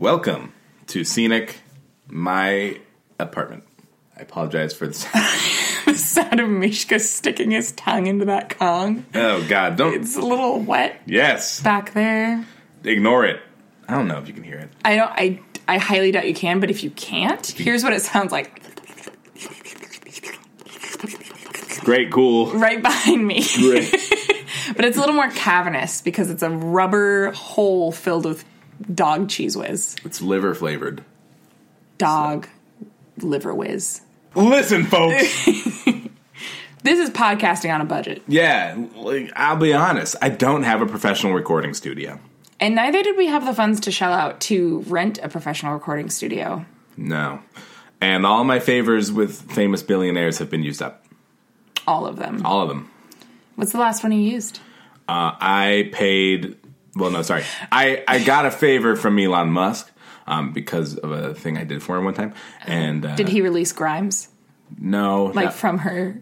Welcome to Scenic, my apartment. I apologize for the sound of Mishka sticking his tongue into that Kong. oh God, don't. It's a little wet yes, back there. ignore it. I don't know if you can hear it. I don't. I I highly doubt you can. But if you can't, here's what it sounds like Great, cool. right behind me. Great. but it's a little more cavernous because it's a rubber hole filled with dog cheese whiz, it's liver flavored. dog liver whiz. Listen, folks. This is podcasting on a budget, yeah, like, I'll be honest. I don't have a professional recording studio. and neither did we have the funds to shell out to rent a professional recording studio. No, and all my favors with famous billionaires have been used up. All of them. All of them. What's the last one you used? Uh, I paid. Well, no, sorry. I I got a favor from Elon Musk. Um, because of a thing I did for him one time, and uh, Did he release Grimes? No, like that- from her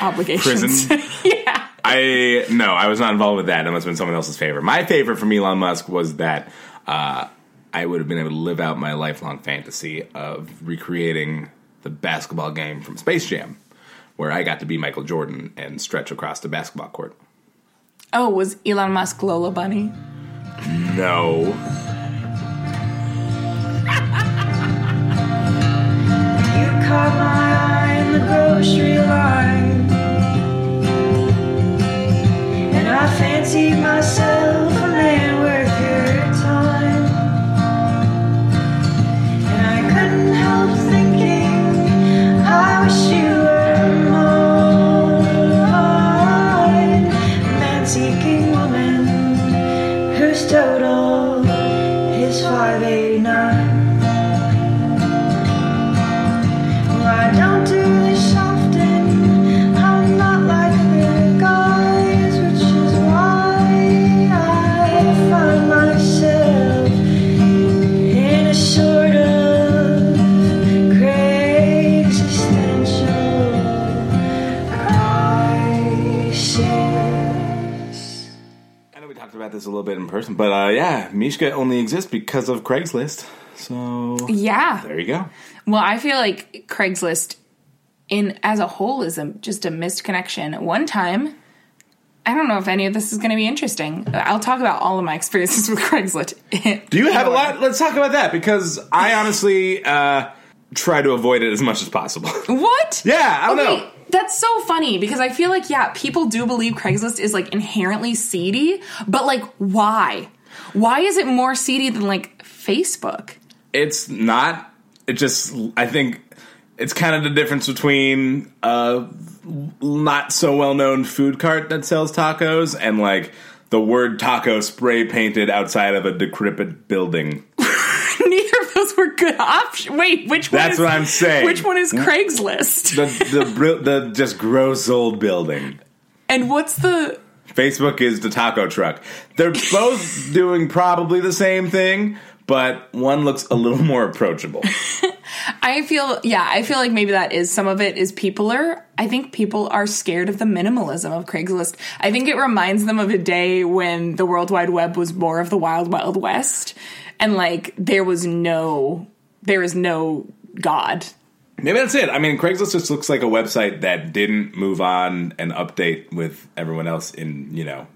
obligations. Prison? yeah. I no, I was not involved with that. That must have been someone else's favor. My favor from Elon Musk was that uh, I would have been able to live out my lifelong fantasy of recreating the basketball game from Space Jam, where I got to be Michael Jordan and stretch across the basketball court. Oh, was Elon Musk Lola Bunny? No, You caught my eye in the grocery line. And I fancied myself is 589. Talked about this a little bit in person, but uh, yeah, Mishka only exists because of Craigslist. So Yeah. there you go. Well, I feel like Craigslist in as a whole is a, just a missed connection. One time, I don't know if any of this is going to be interesting. I'll talk about all of my experiences with Craigslist. Do you have a lot? Let's talk about that because I honestly uh, try to avoid it as much as possible. What? Yeah, I don't okay, know. That's so funny because I feel like yeah, people do believe Craigslist is like inherently seedy, but like why? Why is it more seedy than like Facebook? It's not. It just. I think it's kind of the difference between a not so well known food cart that sells tacos and like the word taco spray painted outside of a decrepit building. Neither of those were good options. Wait, which one? That's is, what I'm saying. Which one is Craigslist? The the the just gross old building. and what's the? Facebook is the taco truck. They're both doing probably the same thing, but one looks a little more approachable. I feel yeah, I feel like maybe that is some of it is people are. I think people are scared of the minimalism of Craigslist. I think it reminds them of a day when the World Wide Web was more of the Wild Wild West, and like there was no, there is no God Maybe that's it. I mean, Craigslist just looks like a website that didn't move on and update with everyone else in, you know,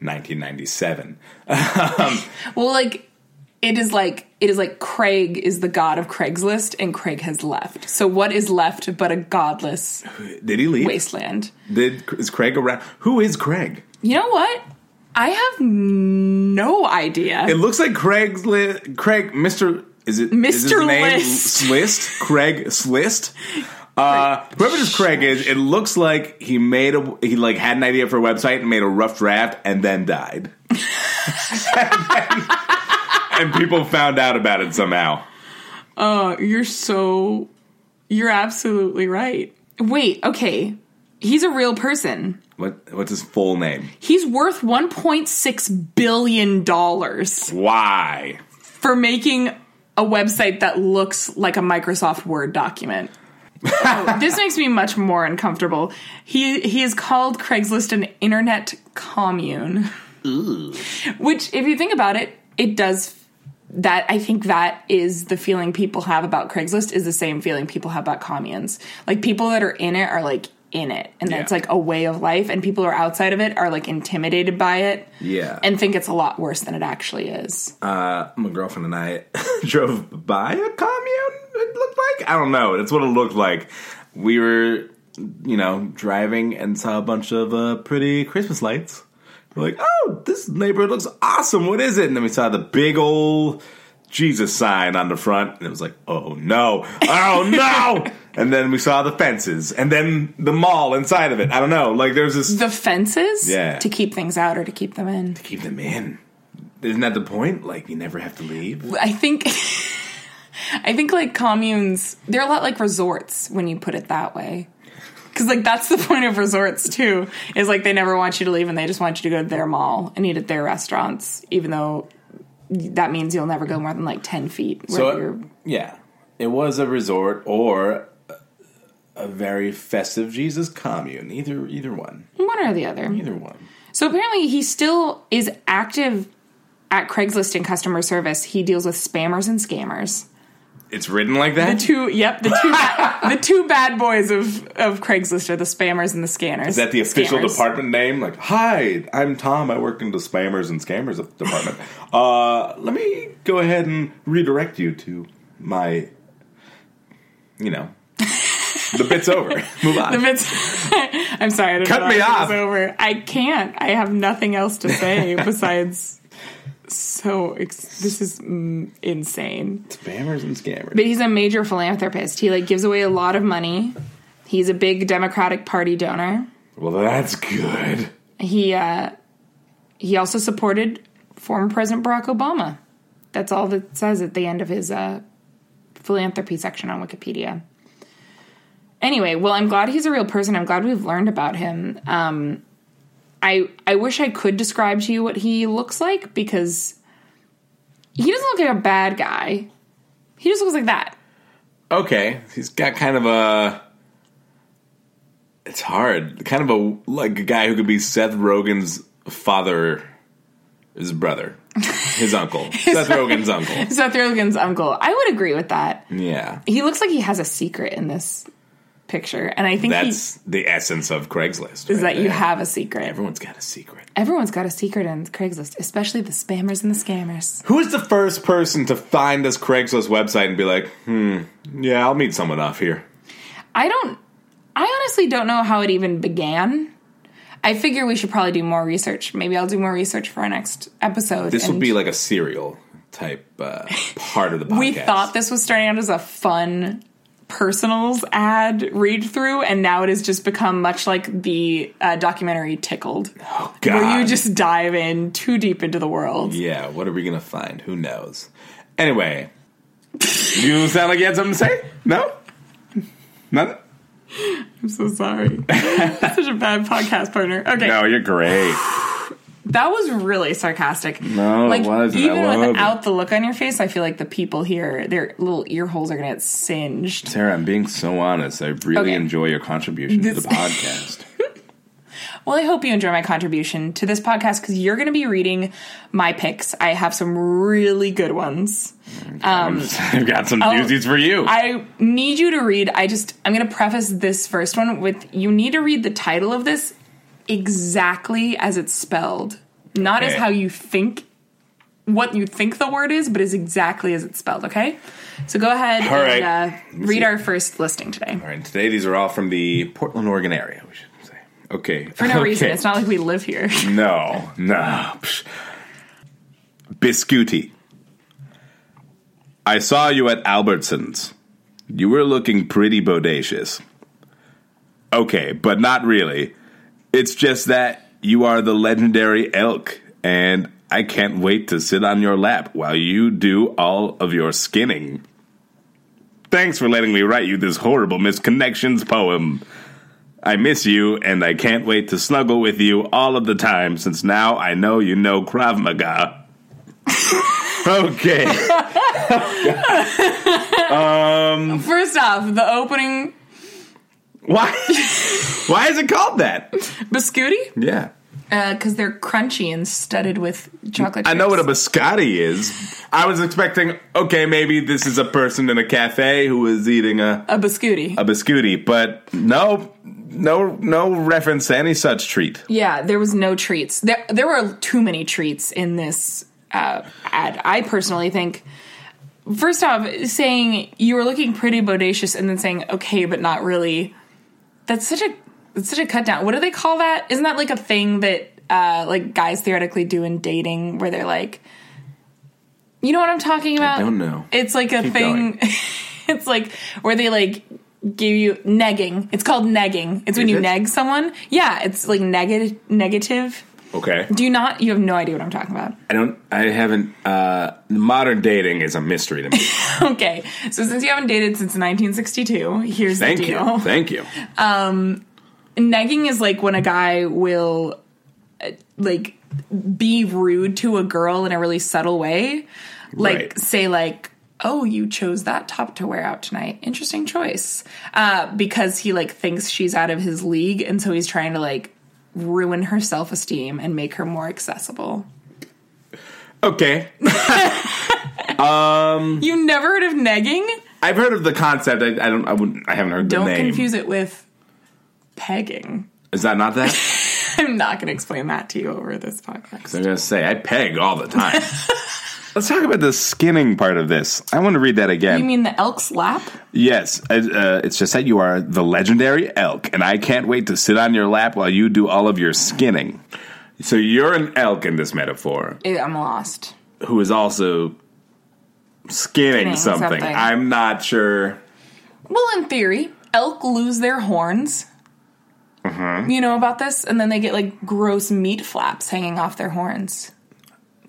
1997. Um, well, like it is like it is like Craig is the god of Craigslist, and Craig has left. So what is left but a godless Did he leave? wasteland? Did is Craig around? Who is Craig? You know what? I have no idea. It looks like Craig's li- Craig Mr. Is it is his Mr. name List. Slist? Craig Slist? Uh, whoever this Craig is, it looks like he made a he like had an idea for a website and made a rough draft and then died. and people found out about it somehow. Oh, you're so you're absolutely right. Wait, okay. He's a real person. What what's his full name? He's worth 1.6 billion dollars Why? for making a website that looks like a Microsoft Word document. oh, this makes me much more uncomfortable. He he is called Craigslist an internet commune. Ooh. Which, if you think about it, it does that I think that is the feeling people have about Craigslist is the same feeling people have about communes. Like people that are in it are like in it and Yeah. it's like a way of life and people who are outside of it are like intimidated by it Yeah. and think it's a lot worse than it actually is. uh, my girlfriend and I drove by a commune. It looked like I don't know. It's what it looked like. We were, you know, driving and saw a bunch of uh, pretty Christmas lights. We're like, oh, this neighborhood looks awesome. What is it? And then we saw the big old Jesus sign on the front, and it was like, oh no, oh no. and then we saw the fences, and then the mall inside of it. I don't know. Like there's this The fences Yeah. to keep things out or to keep them in. To keep them in. Isn't that the point? Like you never have to leave. I think I think like communes they're a lot like resorts when you put it that way. Cuz like that's the point of resorts too. Is like they never want you to leave and they just want you to go to their mall and eat at their restaurants even though that means you'll never go more than like 10 feet where So you're yeah, it was a resort or a- a very festive Jesus commune. Either either one, one or the other. either one. So apparently he still is active at Craigslist in customer service. He deals with spammers and scammers. It's written like that. The two, yep, the two, the two bad boys of of Craigslist are the spammers and the scanners. Is that the official Scammers. department name? Like, hi, I'm Tom. I work in the spammers and scammers department. uh, let me go ahead and redirect you to my, you know, the bit's over. Move on. The bits. I'm sorry, I don't Cut know me off. Over. I can't. I have nothing else to say besides. So ex- this is mm, insane. spammers and scammers. But he's a major philanthropist. He like gives away a lot of money. He's a big Democratic Party donor. Well, that's good. He uh, he also supported former President Barack Obama. That's all that says at the end of his uh, philanthropy section on Wikipedia. Anyway, well, I'm glad he's a real person. I'm glad we've learned about him. Um, I I wish I could describe to you what he looks like because he doesn't look like a bad guy. He just looks like that. Okay, he's got kind of a. It's hard. Kind of a like a guy who could be Seth Rogen's father, his brother, his uncle, Seth Rogen's uncle. Seth Rogen's uncle. I would agree with that. Yeah, He looks like he has a secret in this picture, and I think he, that's the essence of Craigslist. is right that you have a secret. Everyone's got a secret. Everyone's got a secret in Craigslist, especially the spammers and the scammers. Who is the first person to find this Craigslist website and be like, hmm, yeah, I'll meet someone off here? I don't. I honestly don't know how it even began. I figure we should probably do more research. Maybe I'll do more research for our next episode. This will be like a serial type uh, part of the podcast. We thought this was starting out as a fun personals ad read through, and now it has just become much like the uh, documentary Tickled, Oh, God. where you just dive in too deep into the world. Yeah, what are we gonna find? Who knows? Anyway, you sound like you had something to say. No, nothing. I'm so sorry. Such a bad podcast partner. Okay. No, you're great. That was really sarcastic. No, it like wasn't. I even without the look on your face, I feel like the people here, their little ear holes are gonna get singed. Sarah, I'm being so honest. I really Okay. enjoy your contribution to the podcast. Well, I hope you enjoy my contribution to this podcast because you're gonna be reading my picks. I have some really good ones. Um, I've got some doozies for you. I need you to read. I just I'm gonna preface this first one with you need to read the title of this exactly as it's spelled, not as how you think what you think the word is, but as exactly as it's spelled. Okay, so go ahead All and right. uh, read our first listing today. All right, today these are all from the Portland, Oregon area. We should say. Okay. For no okay. reason, it's not like we live here. No, no. Psh. Biscuiti. I saw you at Albertsons. You were looking pretty bodacious. Okay, but not really. It's just that you are the legendary elk, and I can't wait to sit on your lap while you do all of your skinning. Thanks for letting me write you this horrible misconnections poem. I miss you, and I can't wait to snuggle with you all of the time since now I know you know Krav Maga. okay. Um, First off, the opening Why? Why is it called that? Biscotti? Yeah. Because they're crunchy and studded with chocolate. I know what a biscotti is. I was expecting, okay, maybe this is a person in a cafe who is eating a, a biscuity. a biscuity, but no, no, no reference to any such treat. Yeah, there was no treats. There, there were too many treats in this uh, ad. I personally think, first off, saying you were looking pretty bodacious and then saying okay, but not really. That's such a that's such a cut down. What do they call that? Isn't that like a thing that uh, like guys theoretically do in dating, where they're like, you know what I'm talking about? I don't know. It's like a Keep thing. it's like where they like give you negging. It's called negging. It's when you it? neg someone. Yeah, it's like negative. Negative. Okay. Do you not? You have no idea what I'm talking about. I don't, I haven't, uh, modern dating is a mystery to me. Okay, so since you haven't dated since 1962, here's Thank the deal. you. Thank you. Um, Negging is like when a guy will uh, like be rude to a girl in a really subtle way, like Right. say like. Oh, you chose that top to wear out tonight. Interesting choice. Uh, because he like thinks she's out of his league, and so he's trying to like ruin her self esteem and make her more accessible. Okay. um, You never heard of negging? I've heard of the concept. I, I don't, I wouldn't, I haven't heard the name. Don't the name. confuse it with pegging. Is that not that? I'm not going to explain that to you over this podcast. I'm gonna say I peg all the time. Let's talk about the skinning part of this. I want to read that again. You mean the elk's lap? yes, uh, it's just that you are the legendary elk, and I can't wait to sit on your lap while you do all of your skinning. So you're an elk in this metaphor, I'm lost. who is also skinning, Skinning something. something. I'm not sure. Well, in theory, elk lose their horns. Uh-huh. You know about this? And then they get like gross meat flaps hanging off their horns.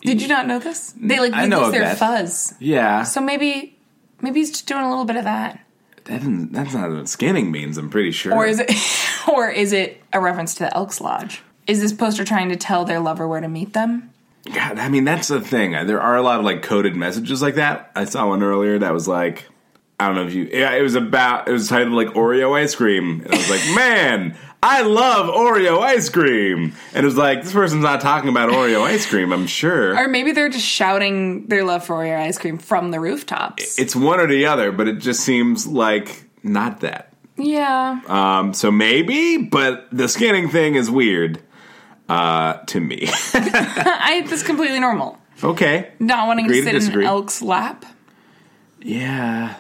Did you not know this? They like I know their fuzz. Yeah, So maybe maybe he's just doing a little bit of that. that isn't- that's not what skinning means. I'm pretty sure. Or is it or is it a reference to the Elks Lodge? Is this poster trying to tell their lover where to meet them? God, I mean, that's the thing. There are a lot of like coded messages like that. I saw one earlier that was like, I don't know if you, yeah, it was about, it was titled like Oreo ice cream. And I was like, man, I love Oreo ice cream. And it was like, this person's not talking about Oreo ice cream, I'm sure. Or maybe they're just shouting their love for Oreo ice cream from the rooftops. It's one or the other, but it just seems like not that. yeah. Um, so maybe, but the scanning thing is weird uh, to me. I that's completely normal. okay. Not wanting Agree to to sit in an elk's lap. Yeah.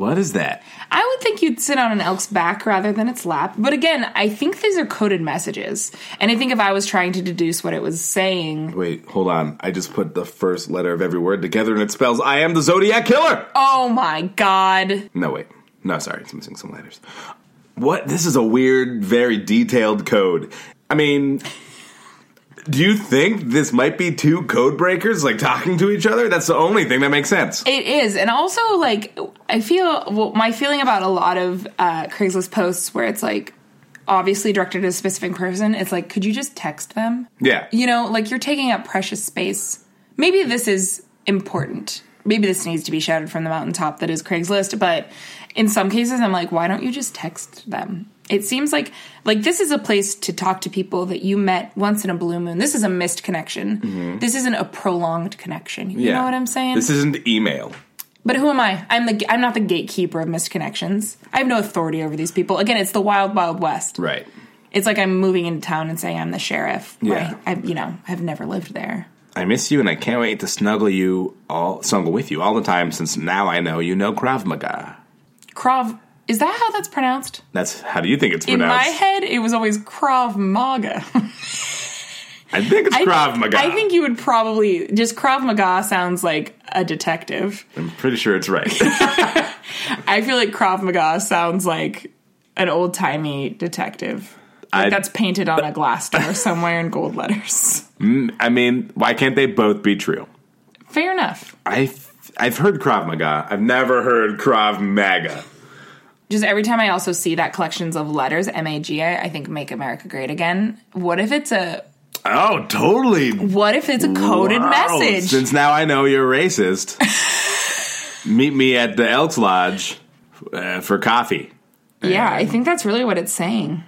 What is that? I would think you'd sit on an elk's back rather than its lap. But again, I think these are coded messages. And I think if I was trying to deduce what it was saying, Wait, hold on. I just put the first letter of every word together and it spells I am the Zodiac Killer. oh my god. No, wait. No, sorry. It's missing some letters. What? This is a weird, very detailed code. I mean, do you think this might be two code breakers like talking to each other? That's the only thing that makes sense. It is. And also, like, I feel well, my feeling about a lot of uh, Craigslist posts where it's like obviously directed at a specific person, it's like, could you just text them? Yeah. You know, like you're taking up precious space. Maybe this is important. Maybe this needs to be shouted from the mountaintop that is Craigslist, but in some cases I'm like, why don't you just text them? It seems like like this is a place to talk to people that you met once in a blue moon. This is a missed connection. Mm-hmm. This isn't a prolonged connection. You know what I'm saying? This isn't email. But who am I? I'm the I'm not the gatekeeper of missed connections. I have no authority over these people. Again, it's the wild wild west. Right. It's like I'm moving into town and saying I'm the sheriff. Yeah. Right? I, you know, I've never lived there. I miss you and I can't wait to snuggle you all snuggle with you all the time since now I know you know Krav Maga. Krav is that how that's pronounced? That's how do you think it's pronounced? In pronounced? my head, it was always Krav Maga. I think it's I Krav think, Maga. I think you would probably just Krav Maga sounds like a detective. I'm pretty sure it's right. I feel like Krav Maga sounds like an old timey detective. Like I- that's painted on a glass door somewhere in gold letters. Mm, I mean, why can't they both be true? Fair enough. I've I've heard Krav Maga. I've never heard Krav Maga. Just every time I also see that collections of letters, M A G A, I think make America great again. What if it's a Oh, totally. what if it's a coded Wow. message? Since now I know you're racist, meet me at the Elks Lodge uh, for coffee. yeah, I think that's really what it's saying.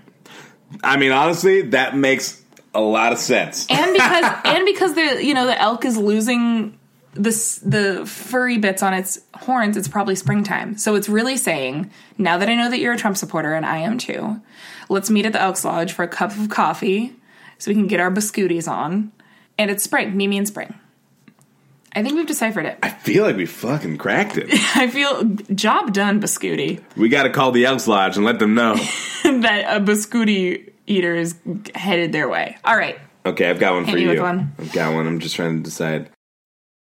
I mean, honestly, that makes a lot of sense. and because and because the you know the elk is losing the the furry bits on its horns, it's probably springtime. So it's really saying, now that I know that you're a Trump supporter and I am too, let's meet at the Elks Lodge for a cup of coffee so we can get our biscuities on. And it's spring, Mimi and spring. I think we've deciphered it. I feel like we fucking cracked it. I feel job done, biscuity. we got to call the Elks Lodge and let them know. that a biscuity eater is headed their way. All right, Okay, I've got one for Hit me you. one. I've got one. I'm just trying to decide.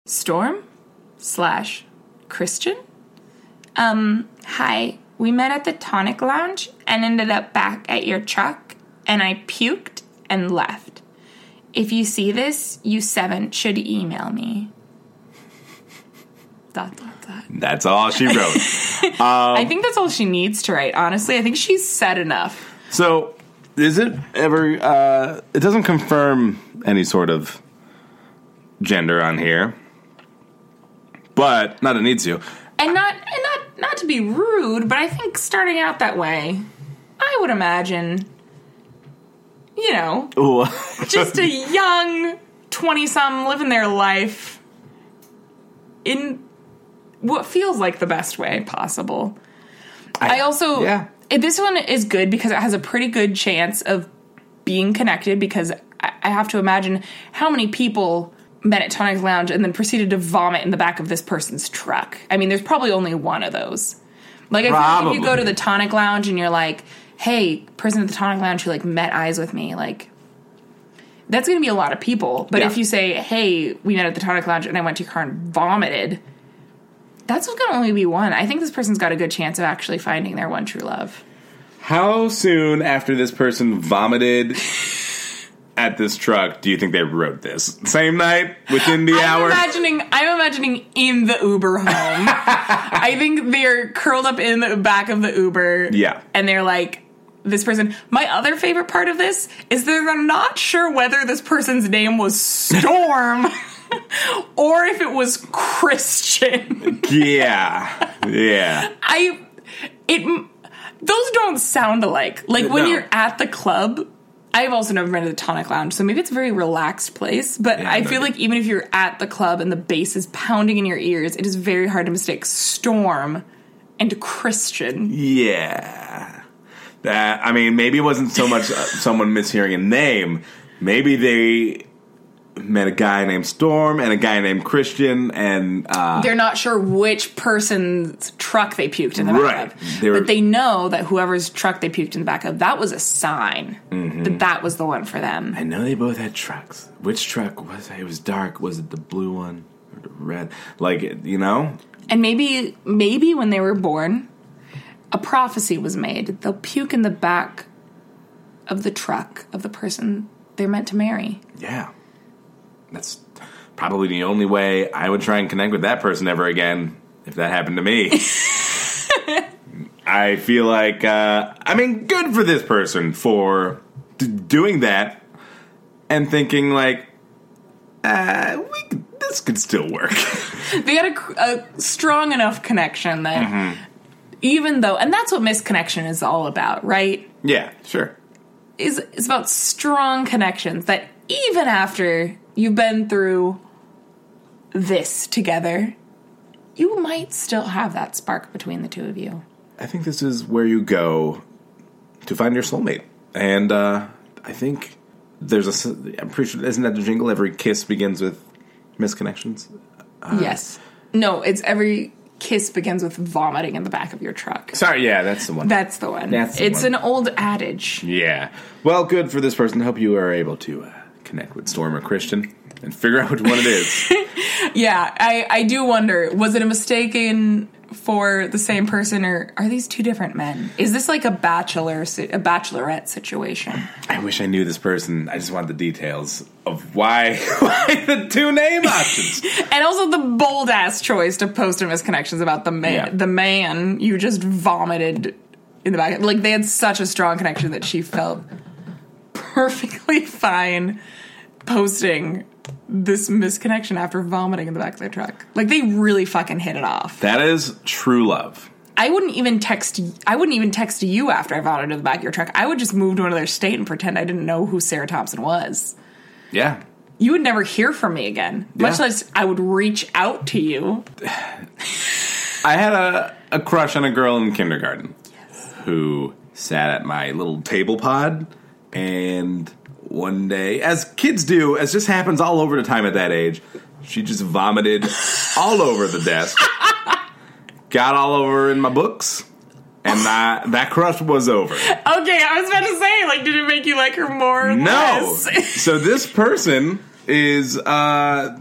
Storm slash Christian. Um, hi. We met at the Tonic Lounge and ended up back at your truck, and I puked and left. If you see this, you seven should email me. Dot dot dot. That's all she wrote. I think that's all she needs to write. Honestly, I think she's said enough. so, is it ever? Uh, it doesn't confirm any sort of gender on here, but not it needs to. and not and not not to be rude, but I think starting out that way, I would imagine, you know, just a young twenty some living their life in what feels like the best way possible. I, also yeah. eh, this one is good because it has a pretty good chance of being connected because I, I have to imagine how many people met at Tonic Lounge and then proceeded to vomit in the back of this person's truck. I mean, there's probably only one of those. Like, like if you go to the Tonic Lounge and you're like, "Hey, person at the Tonic Lounge who like met eyes with me," like. That's going to be a lot of people. But Yeah. if you say, "Hey, we met at the Tonic Lounge and I went to your car and vomited," that's going to only be one. I think this person's got a good chance of actually finding their one true love. How soon after this person vomited at this truck do you think they wrote this? Same night, within the I'm hour. imagining. I'm imagining in the Uber home. I think they're curled up in the back of the Uber. Yeah. and they're like. This person. My other favorite part of this is they're not sure whether this person's name was Storm or if it was Christian. yeah, yeah. I it those don't sound alike. Like when No. you're at the club, I've also never been to the Tonic Lounge, so maybe it's a very relaxed place. But Yeah, I no, feel no. like even if you're at the club and the bass is pounding in your ears, it is very hard to mistake Storm and Christian. Yeah. That I mean, maybe it wasn't so much uh, someone mishearing a name. Maybe they met a guy named Storm and a guy named Christian, and uh, They're not sure which person's truck they puked in the back Right. of, They were- but they know that whoever's truck they puked in the back of that was a sign Mm-hmm. that that was the one for them. I know they both had trucks. Which truck was it? It was dark. Was it the blue one or the red? Like you know, And maybe maybe when they were born, a prophecy was made. They'll puke in the back of the truck of the person they're meant to marry. yeah. That's probably the only way I would try and connect with that person ever again if that happened to me. I feel like, uh, I mean, good for this person for d- doing that and thinking like, uh, we could, this could still work. They had a, a strong enough connection that even though, and that's what misconnection is all about, right? yeah, sure. Is is about strong connections that even after you've been through this together, you might still have that spark between the two of you. I think this is where you go to find your soulmate, and uh, I think there's a. I'm pretty sure isn't that the jingle? Every kiss begins with misconnections. yes. No, it's every kiss begins with vomiting in the back of your truck. Sorry, yeah, that's the one. That's the one. That's the it's one. an old adage. yeah. Well, good for this person. I hope you are able to uh, connect with Storm or Christian and figure out which one it is. Yeah, I, I do wonder was it a mistake in for the same person or are these two different men? Is this like a bachelor a bachelorette situation? I wish I knew this person. I just want the details of why, why the two name options. And also the bold ass choice to post a misconnections about the man Yeah. the man you just vomited in the back. Like they had such a strong connection that she felt perfectly fine posting this misconnection after vomiting in the back of their truck. Like they really fucking hit it off. That is true love. I wouldn't even text. I wouldn't even text you after I vomited in the back of your truck. I would just move to another state and pretend I didn't know who Sarah Thompson was. Yeah. You would never hear from me again. Much Yeah. less I would reach out to you. I had a, a crush on a girl in kindergarten who sat at my little table pod, and one day, as kids do, as just happens all over the time at that age, she just vomited all over the desk, got all over in my books, and that, that crush was over. Okay, I was about to say, like, did it make you like her more? Or No. less? so this person is uh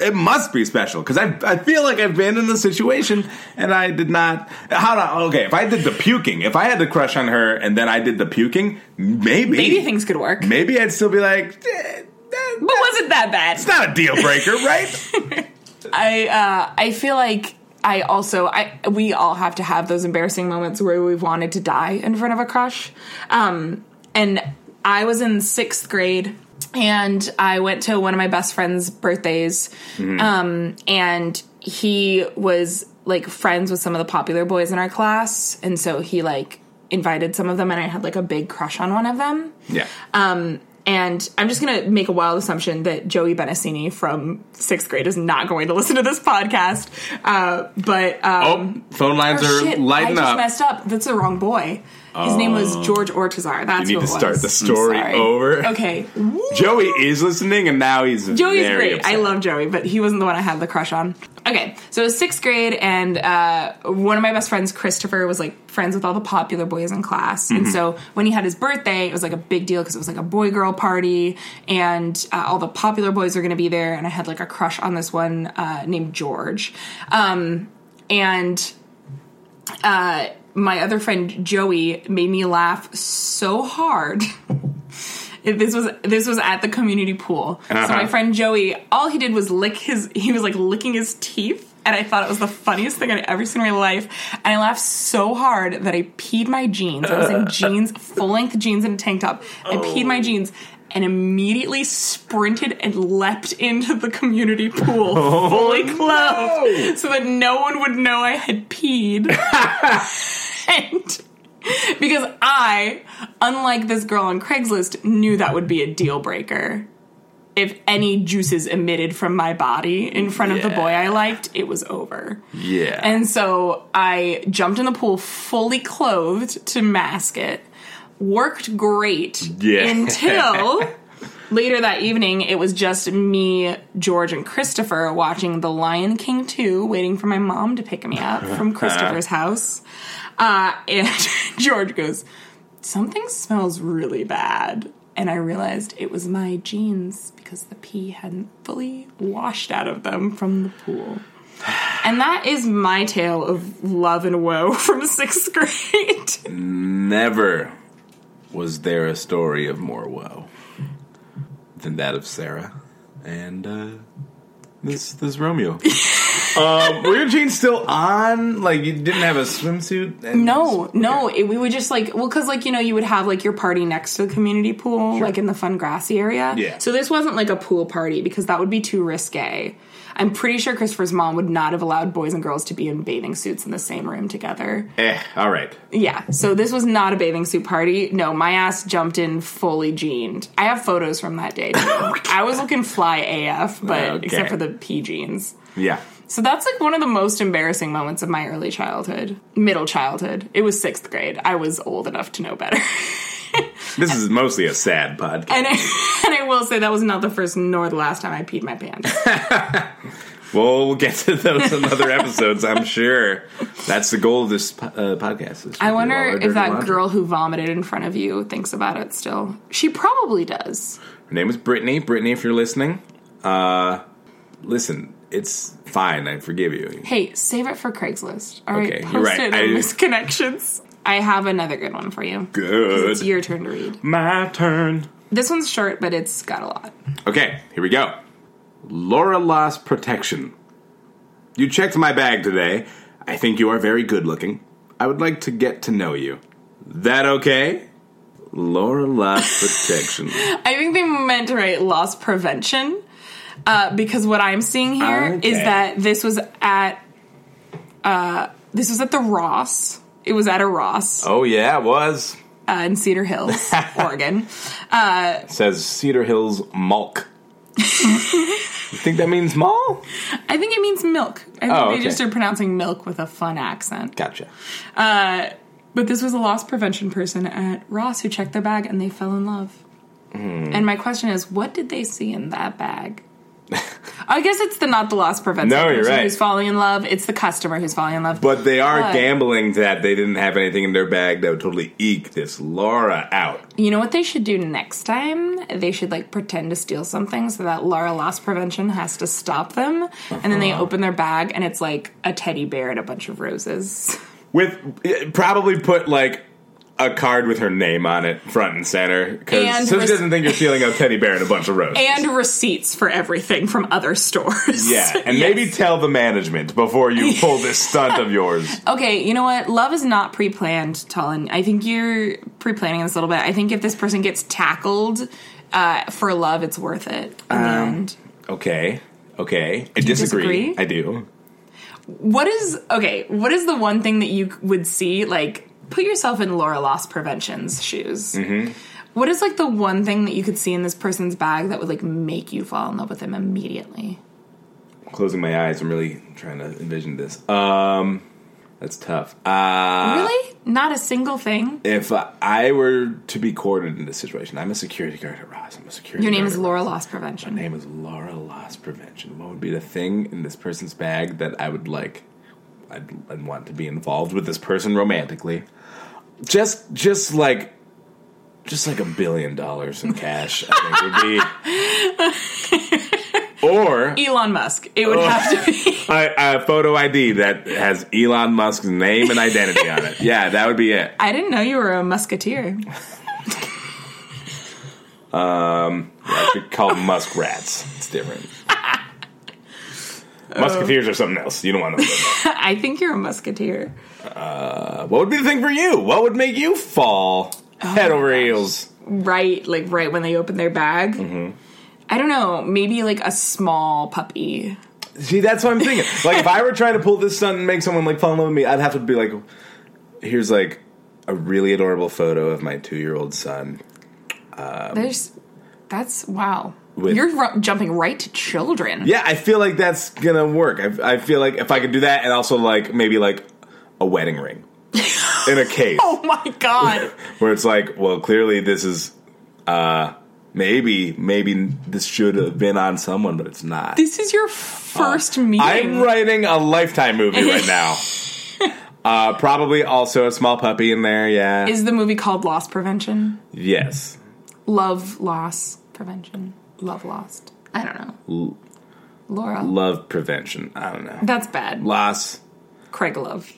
it must be special because I I feel like I've been in the situation and I did not. How do okay? If I did the puking, if I had to crush on her and then I did the puking, maybe Maybe things could work. maybe I'd still be like, eh, that- But wasn't that bad? it's not a deal breaker, right? I uh, I feel like I also I we all have to have those embarrassing moments where we've wanted to die in front of a crush. Um, and I was in sixth grade and I went to one of my best friend's birthdays. Um, and he was like friends with some of the popular boys in our class, and so he like invited some of them, and I had like a big crush on one of them. yeah. Um, and I'm just going to make a wild assumption that Joey Benassini from sixth grade is not going to listen to this podcast. Uh, but um, oh, phone lines oh, are shit, lighting I just up. messed up. That's the wrong boy. His name was George Ortizar. That's You need to start the story over. Okay, Joey is listening, and now he's Joey's great. I love Joey, but he wasn't the one I had the crush on. Okay, so it was sixth grade, and uh, one of my best friends, Christopher, was like friends with all the popular boys in class. Mm-hmm. And so when he had his birthday, it was like a big deal because it was like a boy girl party, and uh, all the popular boys were going to be there. And I had like a crush on this one uh, named George. Um, and uh, my other friend Joey made me laugh so hard. this was this was at the community pool. So Uh-huh. my friend Joey, all he did was lick his. He was like licking his teeth, and I thought it was the funniest thing I'd ever seen in my life. And I laughed so hard that I peed my jeans. I was in jeans, full length jeans and a tank top. I peed my jeans. And immediately sprinted and leapt into the community pool, fully clothed, so that no one would know I had peed. and because I, unlike this girl on Craigslist, knew that would be a deal breaker. If any juices emitted from my body in front of the boy I liked, it was over. Yeah. And so I jumped in the pool fully clothed to mask it. Worked great Yeah. until later that evening it was just me, George, and Christopher watching The Lion King 2, waiting for my mom to pick me up from Christopher's house. Uh, and George goes, Something smells really bad. And I realized it was my jeans because the pee hadn't fully washed out of them from the pool. And that is my tale of love and woe from sixth grade. Never was there a story of more woe than that of Sarah and uh, this this Romeo. um, were your jeans still on? Like you didn't have a swimsuit? And No, no, it, we would just like well, because like you know you would have like your party next to the community pool, like in the fun grassy area. Yeah. So this wasn't like a pool party because that would be too risque. I'm pretty sure Christopher's mom would not have allowed boys and girls to be in bathing suits in the same room together. Eh, all right. Yeah, so this was not a bathing suit party. No, my ass jumped in fully jeaned. I have photos from that day. Too. I was looking fly AF, but Okay. except for the P jeans. Yeah. So that's like one of the most embarrassing moments of my early childhood, middle childhood. It was sixth grade. I was old enough to know better. This is mostly a sad podcast. and, I, and I will say that was not the first nor the last time I peed my pants. Well, we'll get to those in other episodes, I'm sure. That's the goal of this uh, podcast. is I wonder if that laundry. girl who vomited in front of you thinks about it still. She probably does. Her name is Brittany. Brittany, if you're listening, uh, listen, it's fine. I forgive you. Hey, save it for Craigslist. All right, Okay, post you're right. it I- on Misconnections. I have another good one for you. Good. It's your turn to read. My turn. This one's short, but it's got a lot. Okay, here we go. Laura lost protection. You checked my bag today. I think you are very good looking. I would like to get to know you. That okay? Laura lost protection. I think they meant to write loss prevention uh, because what I'm seeing here is Okay. that this was at uh, This was at the Ross. It was at a Ross Oh yeah, it was. uh, in Cedar Hills, Oregon. Says Cedar Hills Malk. you think that means mall? I think it means milk. I think Oh, they okay. just are pronouncing milk with a fun accent. Gotcha. But this was a loss prevention person at Ross who checked their bag and they fell in love. Hmm. And my question is, what did they see in that bag? I guess it's the not the loss prevention No, you're person right. who's falling in love. It's the customer who's falling in love. But they are But- gambling that they didn't have anything in their bag that would totally eke this Laura out. You know what they should do next time? They should like pretend to steal something so that Laura Loss Prevention has to stop them. And then they Uh-huh. open their bag and it's like a teddy bear and a bunch of roses. With eh, probably put like a card with her name on it front and center because res- doesn't think you're stealing a teddy bear and a bunch of roses. And receipts for everything from other stores. yeah, and Yes. maybe tell the management before you pull this stunt of yours. Okay, you know what? Love is not pre planned, Tullen. I think you're pre planning this a little bit. I think if this person gets tackled uh, for love, it's worth it. Um. Okay, okay, I disagree. disagree? I do. What is okay? What is the one thing that you would see? Like, put yourself in Laura Loss Prevention's shoes. Mm-hmm. What is like the one thing that you could see in this person's bag that would like make you fall in love with them immediately? Closing my eyes, I'm really trying to envision this. Um, that's tough. Uh, really? Not a single thing. If I were to be courted in this situation, I'm a security guard at Ross. I'm a security. Your name is Laura. Loss Prevention. My name is Laura Loss Prevention. What would be the thing in this person's bag that I would like? I'd, I'd want to be involved with this person romantically. Just, just like, just like a billion dollars in cash. I think would be. Or Elon Musk. It would have to be. a, a photo ID that has Elon Musk's name and identity on it. Yeah, that would be it. I didn't know you were a musketeer. Um, They're called muskrats. It's different. Musketeers are something else. You don't want to I think you're a musketeer. What would be the thing for you? What would make you fall head over heels? Right, like right when they open their bag. Mm-hmm. I don't know. Maybe like a small puppy. See, that's what I'm thinking. Like, if I were trying to pull this stunt and make someone like fall in love with me, I'd have to be like, here's like a really adorable photo of my two year old son. There's. That's wow. Um, With- You're ru- jumping right to children. Yeah, I feel like that's gonna work. I, I feel like if I could do that and also like maybe like a wedding ring in a case. Oh my god. where it's like, well, clearly this is, uh, maybe, maybe this should have been on someone, but it's not. this is your first meeting. I'm writing a lifetime movie right now. uh, probably also a small puppy in there. Yeah. Is the movie called Loss Prevention? yes. Love Loss Prevention. Love Lost. I don't know. Laura. Love prevention. I don't know. That's bad. Loss. Craig Love.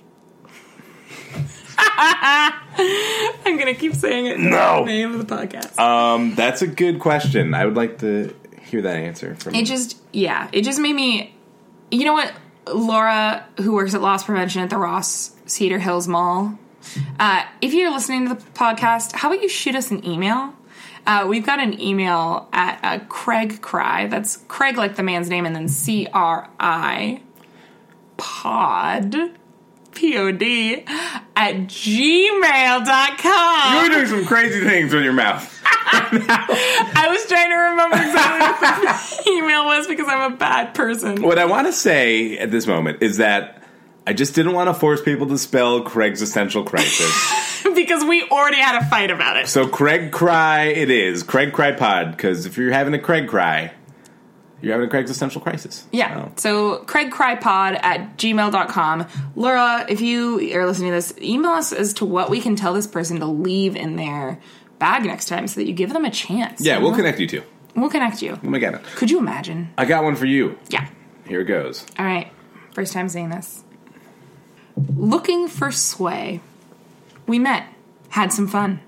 I'm gonna keep saying it. No. Name of the podcast. Um, that's a good question. I would like to hear that answer from. It just, yeah, it just made me. You know what, Laura, who works at Loss Prevention at the Ross Cedar Hills Mall. Uh, if you're listening to the podcast, how about you shoot us an email? Uh, we've got an email at uh, Craig Cry. That's Craig, like the man's name, and then C R I pod P O D at gmail.com. You're doing some crazy things with your mouth. I was trying to remember exactly what the email was because I'm a bad person. What I want to say at this moment is that I just didn't want to force people to spell Craig's essential crisis. because we already had a fight about it. so Craig Cry it is. Craig Cry Pod, because if you're having a Craig Cry, you're having a Craig's essential crisis. Yeah. So, So craigcrypod at gmail.com. Laura, if you are listening to this, email us as to what we can tell this person to leave in their bag next time so that you give them a chance. yeah, we'll connect you two. We'll connect you. Oh my god. Could you imagine? I got one for you. Yeah. Here it goes. All right. First time seeing this. Looking for sway. We met, had some fun.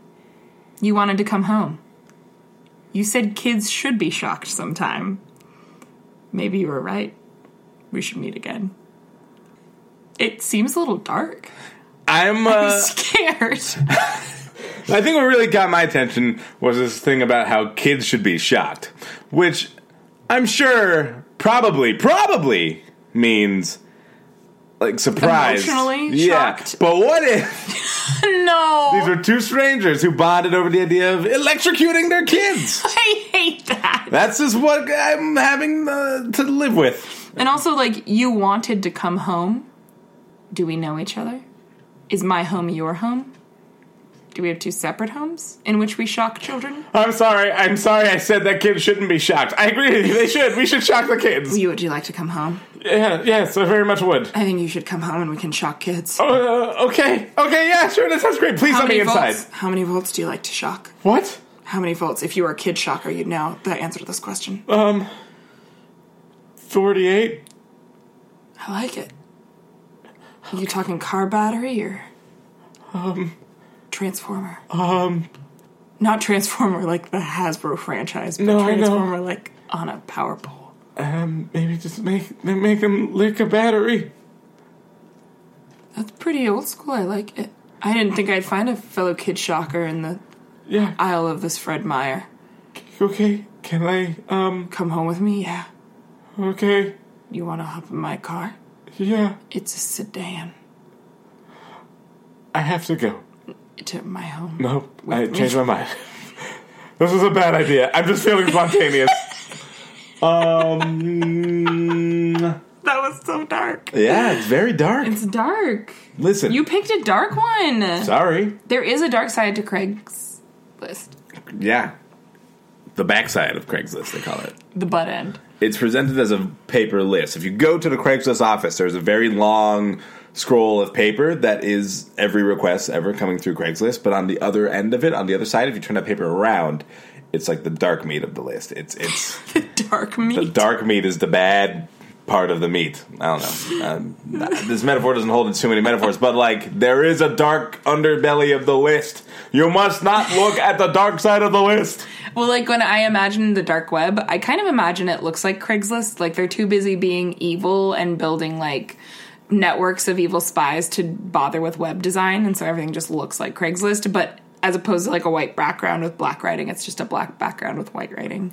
You wanted to come home. You said kids should be shocked sometime. Maybe you were right. We should meet again. It seems a little dark. I'm I'm uh, scared. I think what really got my attention was this thing about how kids should be shocked, which I'm sure probably, probably means like surprised, Emotionally yeah. shocked? But what if no. these were two strangers who bonded over the idea of electrocuting their kids? I hate that. That's just what I'm having uh, to live with. And also, like, you wanted to come home. Do we know each other? Is my home your home? Do we have two separate homes in which we shock children? I'm sorry. I'm sorry. I said that kids shouldn't be shocked. I agree with you. They should. We should shock the kids. You, would you like to come home? Yeah. Yes. I very much would. I think you should come home and we can shock kids. Uh, okay. Okay. Yeah. Sure. That sounds great. Please How let me many inside. volts? How many volts do you like to shock? What? How many volts? If you were a kid shocker, you'd know the answer to this question. Um. Forty-eight. I like it. Are you talking car battery or um transformer? Um. Not transformer like the Hasbro franchise, but No, I know. transformer like on a power pole. Um. Maybe just make make them lick a battery. That's pretty old school. I like it. I didn't think I'd find a fellow kid shocker in the Yeah. aisle of this Fred Meyer. Okay. Can I? Um. Come home with me? Yeah. Okay. You want to hop in my car? Yeah. It's a sedan I have to go. to my home. No, I With me. changed my mind. this was a bad idea. I'm just feeling spontaneous. Um. That was so dark. Yeah, it's very dark. It's dark. Listen, You picked a dark one. sorry. There is a dark side to Craig's list. Yeah, the backside of Craigslist, they call it. The butt end. It's presented as a paper list. If you go to the Craigslist office, there's a very long scroll of paper that is every request ever coming through Craigslist. But on the other end of it, on the other side, if you turn that paper around, it's like the dark meat of the list. It's it's the Dark meat. the dark meat is the bad part of the meat. I don't know. Um, this metaphor doesn't hold in too many metaphors, but like there is a dark underbelly of the list. You must not look at the dark side of the list. Well, like when I imagine the dark web, I kind of imagine it looks like Craigslist. Like they're too busy being evil and building like networks of evil spies to bother with web design, and so everything just looks like Craigslist. But as opposed to like a white background with black writing, it's just a black background with white writing.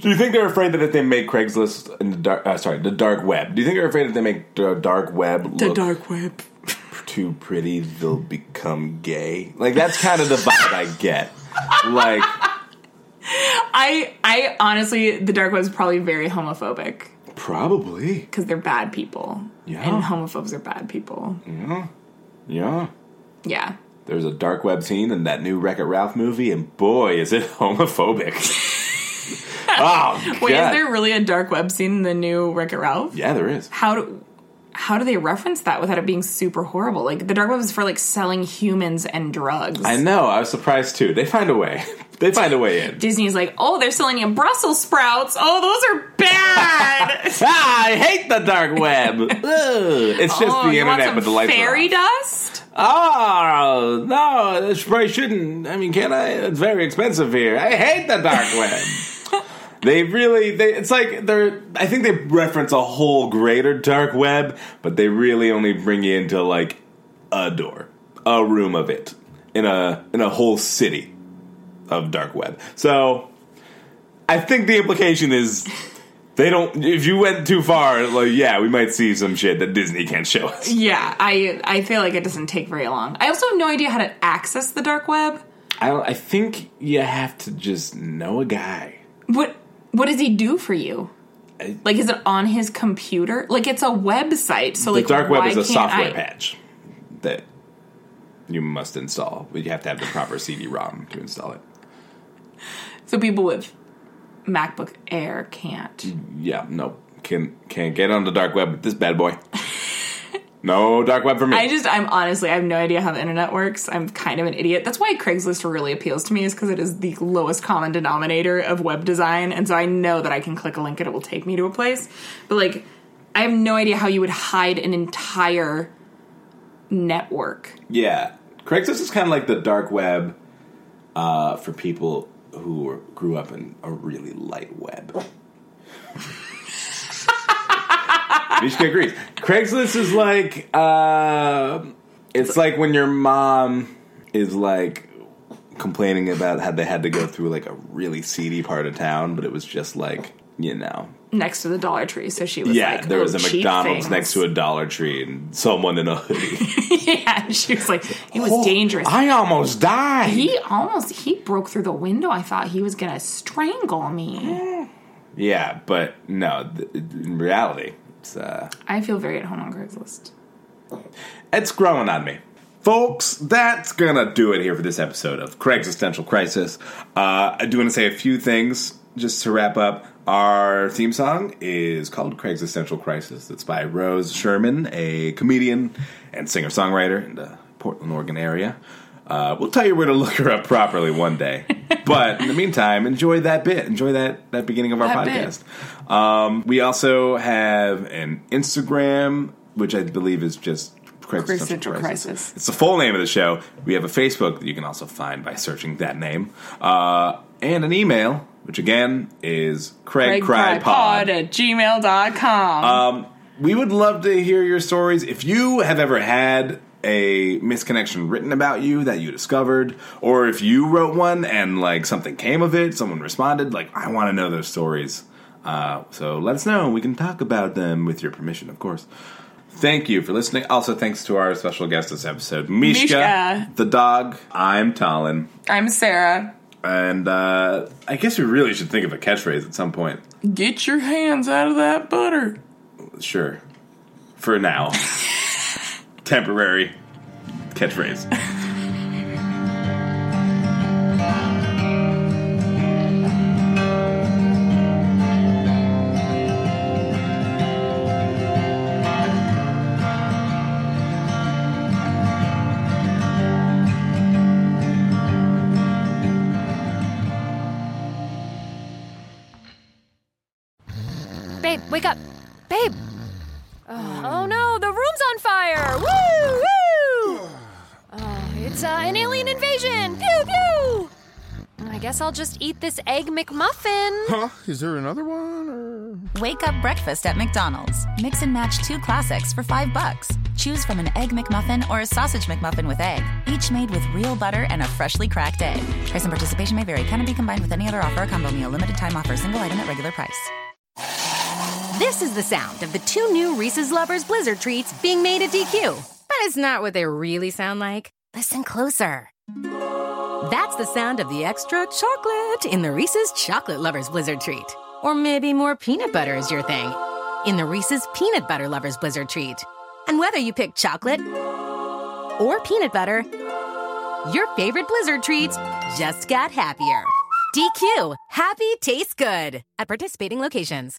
Do you think they're afraid that if they make Craigslist in the dark, uh, sorry, the dark web? Do you think they're afraid if they make the dark web The dark web. too pretty, they'll become gay? Like that's kind of the vibe I get. Like I I honestly, the dark web is probably very homophobic probably, because they're bad people. Yeah. and homophobes are bad people. Yeah, yeah. Yeah. There's a dark web scene in that new Wreck It Ralph movie, and boy, is it homophobic. oh, Wait, God. is there really a dark web scene in the new Wreck It Ralph? Yeah, there is. How do how do they reference that without it being super horrible? Like the dark web is for like selling humans and drugs. I know. I was surprised too. They find a way. They find a way in. Disney's like, oh, they're selling you Brussels sprouts. Oh, those are bad. ah, I hate the dark web. It's just oh, the internet with the lights fairy dust? Oh no, this probably shouldn't. I mean, can I? It's very expensive here. I hate the dark web. They really, they. It's like they're. I think they reference a whole greater dark web, but they really only bring you into like a door, a room of it in a in a whole city of dark web. So, I think the implication is. They don't. If you went too far, like yeah, we might see some shit that Disney can't show us. Yeah, I I feel like it doesn't take very long. I also have no idea how to access the dark web. I I think you have to just know a guy. What what does he do for you? I- Like, is it on his computer? Like, it's a website. So, The like, dark web is a software I- patch that you must install, but you have to have the proper CD-ROM to install it. So people with MacBook Air can't. Yeah, no, can can't get on the dark web with this bad boy. no dark web for me. I just, I'm honestly, I have no idea how the internet works. I'm kind of an idiot. That's why Craigslist really appeals to me, is because it is the lowest common denominator of web design. And so I know that I can click a link and it will take me to a place. But like, I have no idea how you would hide an entire network. yeah, Craigslist is kind of like the dark web uh, for people who grew up in a really light web. Mishka agrees. Craigslist is like uh, it's like when your mom is like complaining about how they had to go through like a really seedy part of town, but it was just like you know next to the Dollar Tree, so she was like, Yeah, like, there was "Oh, a McDonald's things." next to a Dollar Tree and someone in a hoodie. yeah, and she was like, it was dangerous. I almost died. he almost he broke through the window. I thought he was gonna strangle me. yeah, but no, th- in reality, it's uh, I feel very at home on Craigslist. it's growing on me. Folks, that's gonna do it here for this episode of Craig's Existential Crisis. Uh, I do want to say a few things just to wrap up. Our theme song is called Craig's Existential Crisis. It's by Rose Sherman, a comedian and singer songwriter in the Portland, Oregon area. Uh, we'll tell you where to look her up properly one day. But in the meantime, enjoy that bit. Enjoy that, that beginning of our That podcast. Um, we also have an Instagram, which I believe is just Central Crisis. Crisis. It's the full name of the show. We have a Facebook that you can also find by searching that name. Uh, and an email, which again is Craig, Cry Pod. at gmail.com. Um, we would love to hear your stories. If you have ever had a misconnection written about you that you discovered, or if you wrote one and like something came of it, someone responded, like I want to know those stories. Uh, so let us know. We can talk about them with your permission, of course. Thank you for listening. Also, thanks to our special guest this episode, Mishka, Mishka. the dog. I'm Talon. I'm Sarah. And uh, I guess we really should think of a catchphrase at some point. Get your hands out of that butter. Sure. For now. Temporary catchphrase. Babe, wake up. Babe. Oh, oh no, the room's on fire. Woo! Oh, it's uh, an alien invasion. Pew pew. I guess I'll just eat this egg McMuffin. Huh? Is there another one? Or... Wake up breakfast at McDonald's. Mix and match two classics for five bucks. Choose from an Egg McMuffin or a Sausage McMuffin with egg, each made with real butter and a freshly cracked egg. Price and participation may vary. Cannot be combined with any other offer or combo meal. Limited time offer. Single item at regular price. This is the sound of the two new Reese's Lovers Blizzard treats being made at DQ. But it's not what they really sound like. Listen closer. That's the sound of the extra chocolate in the Reese's Chocolate Lovers Blizzard treat. Or maybe more peanut butter is your thing in the Reese's Peanut Butter Lovers Blizzard treat. And whether you pick chocolate or peanut butter, your favorite Blizzard treats just got happier. DQ, happy tastes good at participating locations.